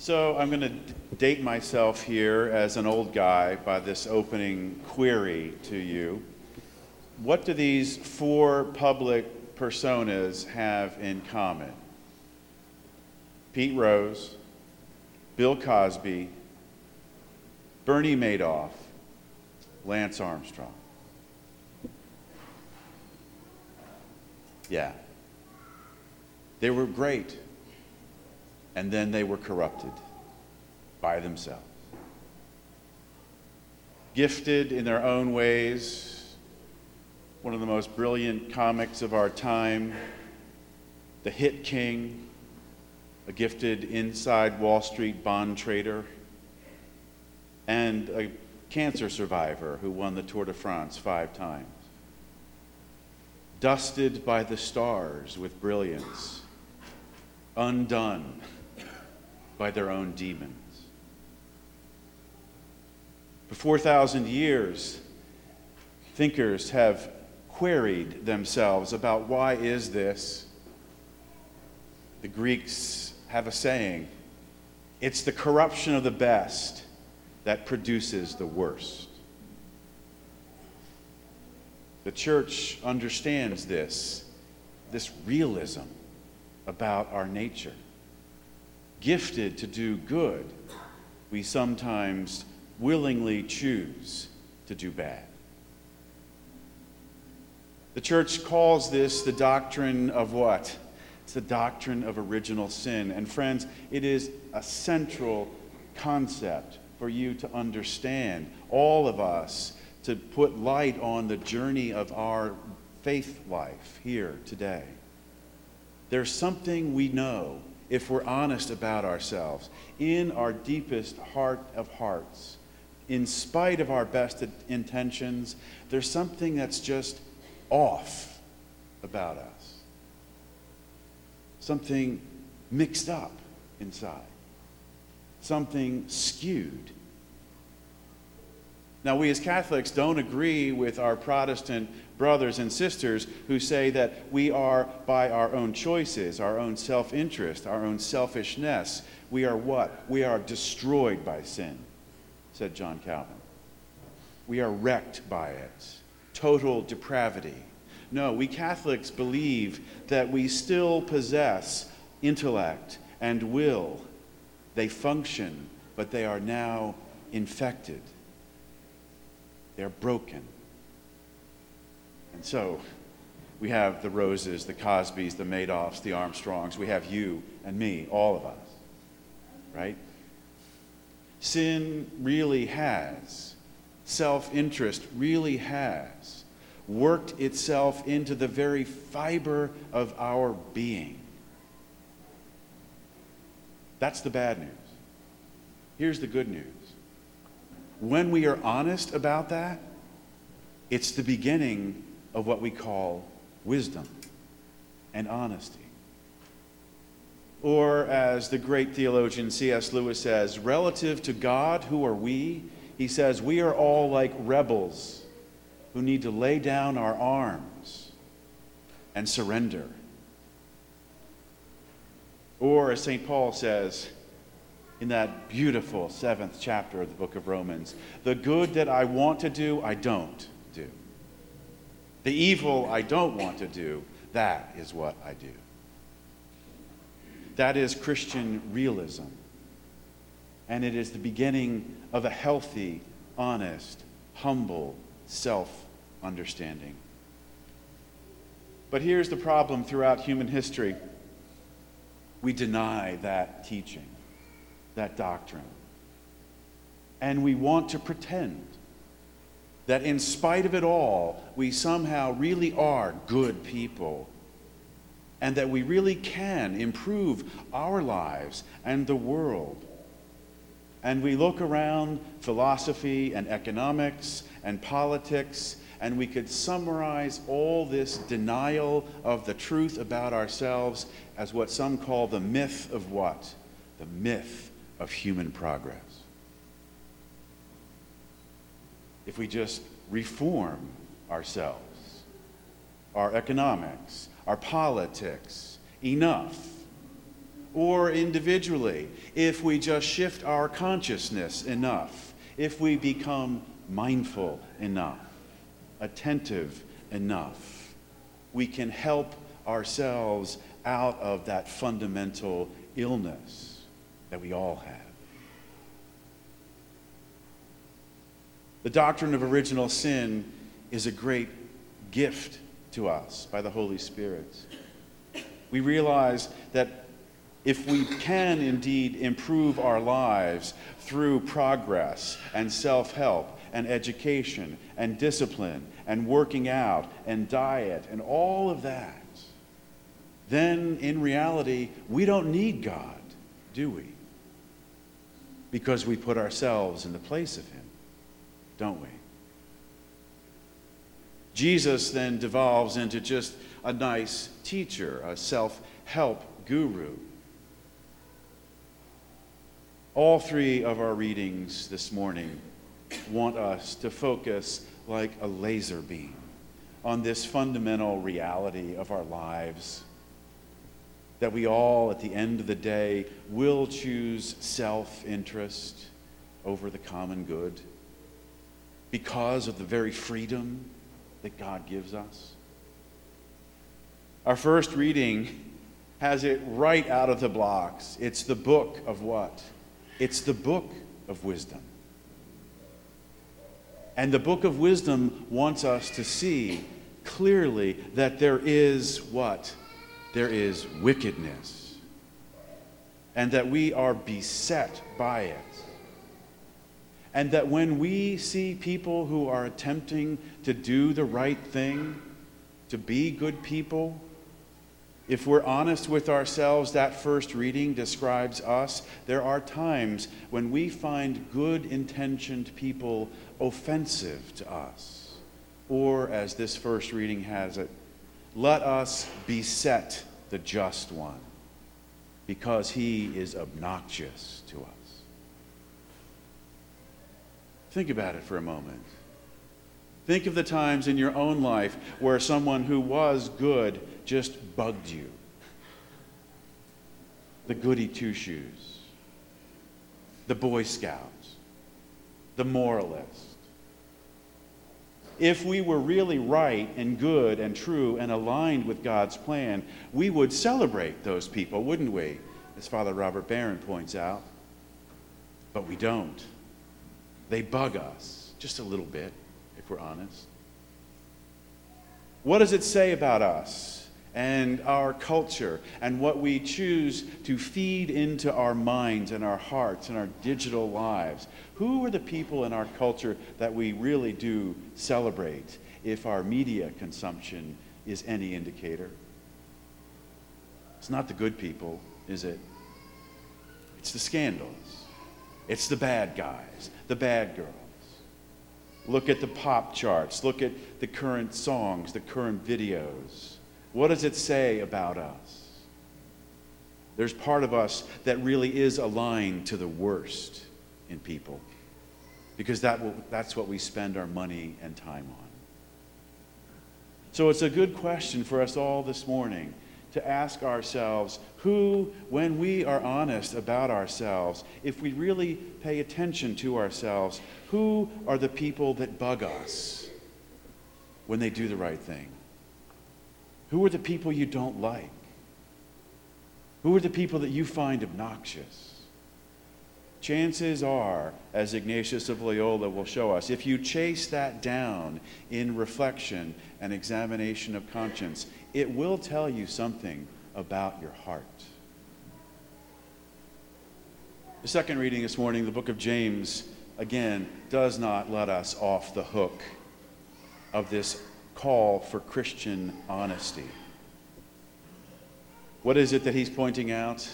So I'm going to date myself here as an old guy by this opening query to you. What do these four public personas have in common? Pete Rose, Bill Cosby, Bernie Madoff, Lance Armstrong. Yeah. They were great and then they were corrupted by themselves. Gifted in their own ways, one of the most brilliant comics of our time, the hit king, a gifted inside Wall Street bond trader, and a cancer survivor who won the Tour de France five times. Dusted by the stars with brilliance, undone by their own demons. For 4,000 years, thinkers have queried themselves about why is this? The Greeks have a saying it's the corruption of the best that produces the worst. The church understands this, this realism about our nature gifted to do good, we sometimes willingly choose to do bad. The church calls this the doctrine of what? It's the doctrine of original sin. And friends, it is a central concept for you to understand, all of us, to put light on the journey of our faith life here today. There's something we know if we're honest about ourselves, in our deepest heart of hearts, in spite of our best intentions, there's something that's just off about us. Something mixed up inside. Something skewed. Now, we as Catholics don't agree with our Protestant brothers and sisters who say that we are, by our own choices, our own self interest, our own selfishness, we are what? We are destroyed by sin, said John Calvin. We are wrecked by it. Total depravity. No, we Catholics believe that we still possess intellect and will. They function, but they are now infected. They're broken. And so we have the Roses, the Cosbys, the Madoffs, the Armstrongs. We have you and me, all of us, right? Sin really has, self interest really has worked itself into the very fiber of our being. That's the bad news. Here's the good news. When we are honest about that, it's the beginning of what we call wisdom and honesty. Or, as the great theologian C.S. Lewis says, relative to God, who are we? He says, we are all like rebels who need to lay down our arms and surrender. Or, as St. Paul says in that beautiful seventh chapter of the book of Romans, the good that I want to do, I don't do. The evil I don't want to do, that is what I do. That is Christian realism. And it is the beginning of a healthy, honest, humble self understanding. But here's the problem throughout human history we deny that teaching, that doctrine. And we want to pretend that in spite of it all, we somehow really are good people and that we really can improve our lives and the world. And we look around philosophy and economics and politics, and we could summarize all this denial of the truth about ourselves as what some call the myth of what? The myth of human progress. If we just reform ourselves, our economics, our politics, enough, or individually, if we just shift our consciousness enough, if we become mindful enough, attentive enough, we can help ourselves out of that fundamental illness that we all have. The doctrine of original sin is a great gift to us by the Holy Spirit. We realize that if we can indeed improve our lives through progress and self help and education and discipline and working out and diet and all of that, then in reality, we don't need God, do we? Because we put ourselves in the place of Him, don't we? Jesus then devolves into just a nice teacher, a self help guru. All three of our readings this morning want us to focus like a laser beam on this fundamental reality of our lives that we all, at the end of the day, will choose self interest over the common good because of the very freedom that God gives us. Our first reading has it right out of the blocks. It's the book of what? It's the book of wisdom. And the book of wisdom wants us to see clearly that there is what? There is wickedness. And that we are beset by it. And that when we see people who are attempting to do the right thing, to be good people, if we're honest with ourselves, that first reading describes us. There are times when we find good intentioned people offensive to us. Or, as this first reading has it, let us beset the just one because he is obnoxious to us. Think about it for a moment. Think of the times in your own life where someone who was good just bugged you. The goody two shoes, the Boy Scouts, the moralist. If we were really right and good and true and aligned with God's plan, we would celebrate those people, wouldn't we? As Father Robert Barron points out. But we don't. They bug us just a little bit if we're honest. What does it say about us and our culture and what we choose to feed into our minds and our hearts and our digital lives? Who are the people in our culture that we really do celebrate if our media consumption is any indicator? It's not the good people, is it? It's the scandals. It's the bad guys, the bad girls. Look at the pop charts. Look at the current songs, the current videos. What does it say about us? There's part of us that really is aligned to the worst in people because that will, that's what we spend our money and time on. So it's a good question for us all this morning to ask ourselves who, when we are honest about ourselves, if we really pay attention to ourselves, who are the people that bug us when they do the right thing? Who are the people you don't like? Who are the people that you find obnoxious? Chances are, as Ignatius of Loyola will show us, if you chase that down in reflection and examination of conscience, it will tell you something about your heart. The second reading this morning, the book of James, again, does not let us off the hook of this call for Christian honesty. What is it that he's pointing out?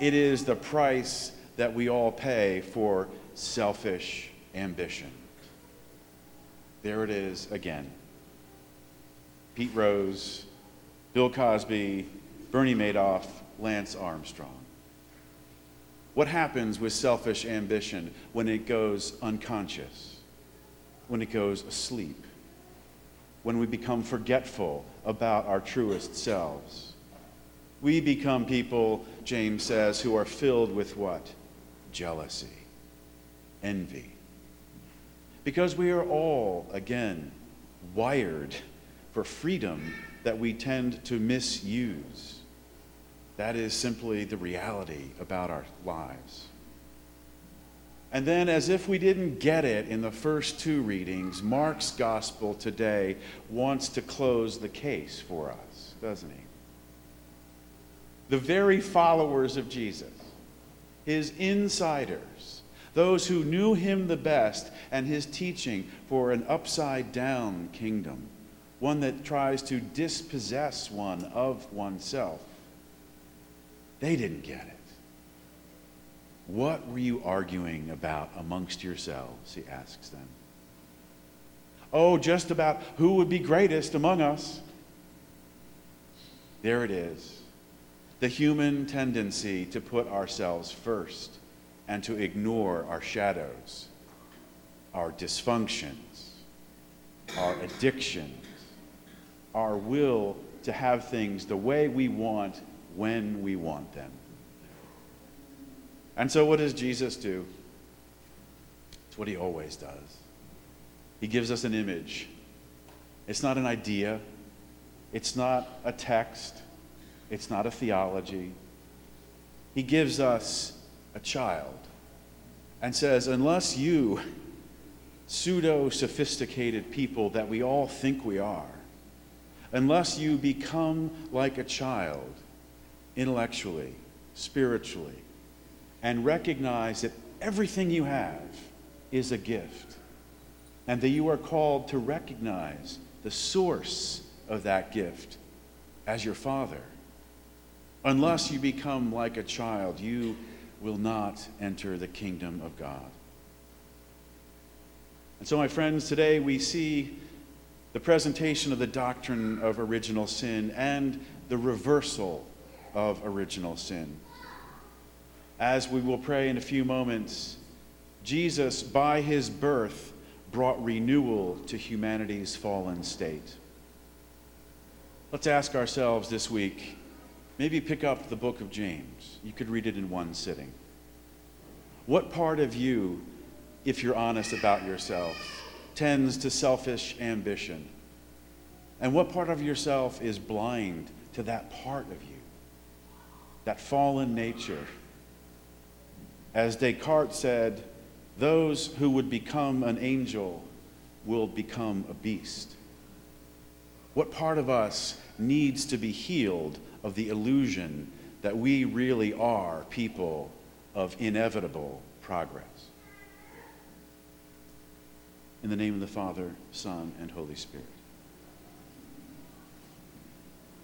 It is the price that we all pay for selfish ambition. There it is again. Pete Rose, Bill Cosby, Bernie Madoff, Lance Armstrong. What happens with selfish ambition when it goes unconscious, when it goes asleep, when we become forgetful about our truest selves? We become people, James says, who are filled with what? Jealousy, envy. Because we are all, again, wired for freedom that we tend to misuse. That is simply the reality about our lives. And then, as if we didn't get it in the first two readings, Mark's gospel today wants to close the case for us, doesn't he? The very followers of Jesus, his insiders, those who knew him the best and his teaching for an upside down kingdom, one that tries to dispossess one of oneself, they didn't get it. What were you arguing about amongst yourselves? He asks them. Oh, just about who would be greatest among us. There it is. The human tendency to put ourselves first and to ignore our shadows, our dysfunctions, our addictions, our will to have things the way we want when we want them. And so, what does Jesus do? It's what he always does. He gives us an image. It's not an idea, it's not a text, it's not a theology. He gives us a child and says, Unless you, pseudo sophisticated people that we all think we are, unless you become like a child intellectually, spiritually, and recognize that everything you have is a gift, and that you are called to recognize the source of that gift as your Father. Unless you become like a child, you will not enter the kingdom of God. And so, my friends, today we see the presentation of the doctrine of original sin and the reversal of original sin. As we will pray in a few moments, Jesus, by his birth, brought renewal to humanity's fallen state. Let's ask ourselves this week maybe pick up the book of James. You could read it in one sitting. What part of you, if you're honest about yourself, tends to selfish ambition? And what part of yourself is blind to that part of you, that fallen nature? As Descartes said, those who would become an angel will become a beast. What part of us needs to be healed of the illusion that we really are people of inevitable progress? In the name of the Father, Son, and Holy Spirit.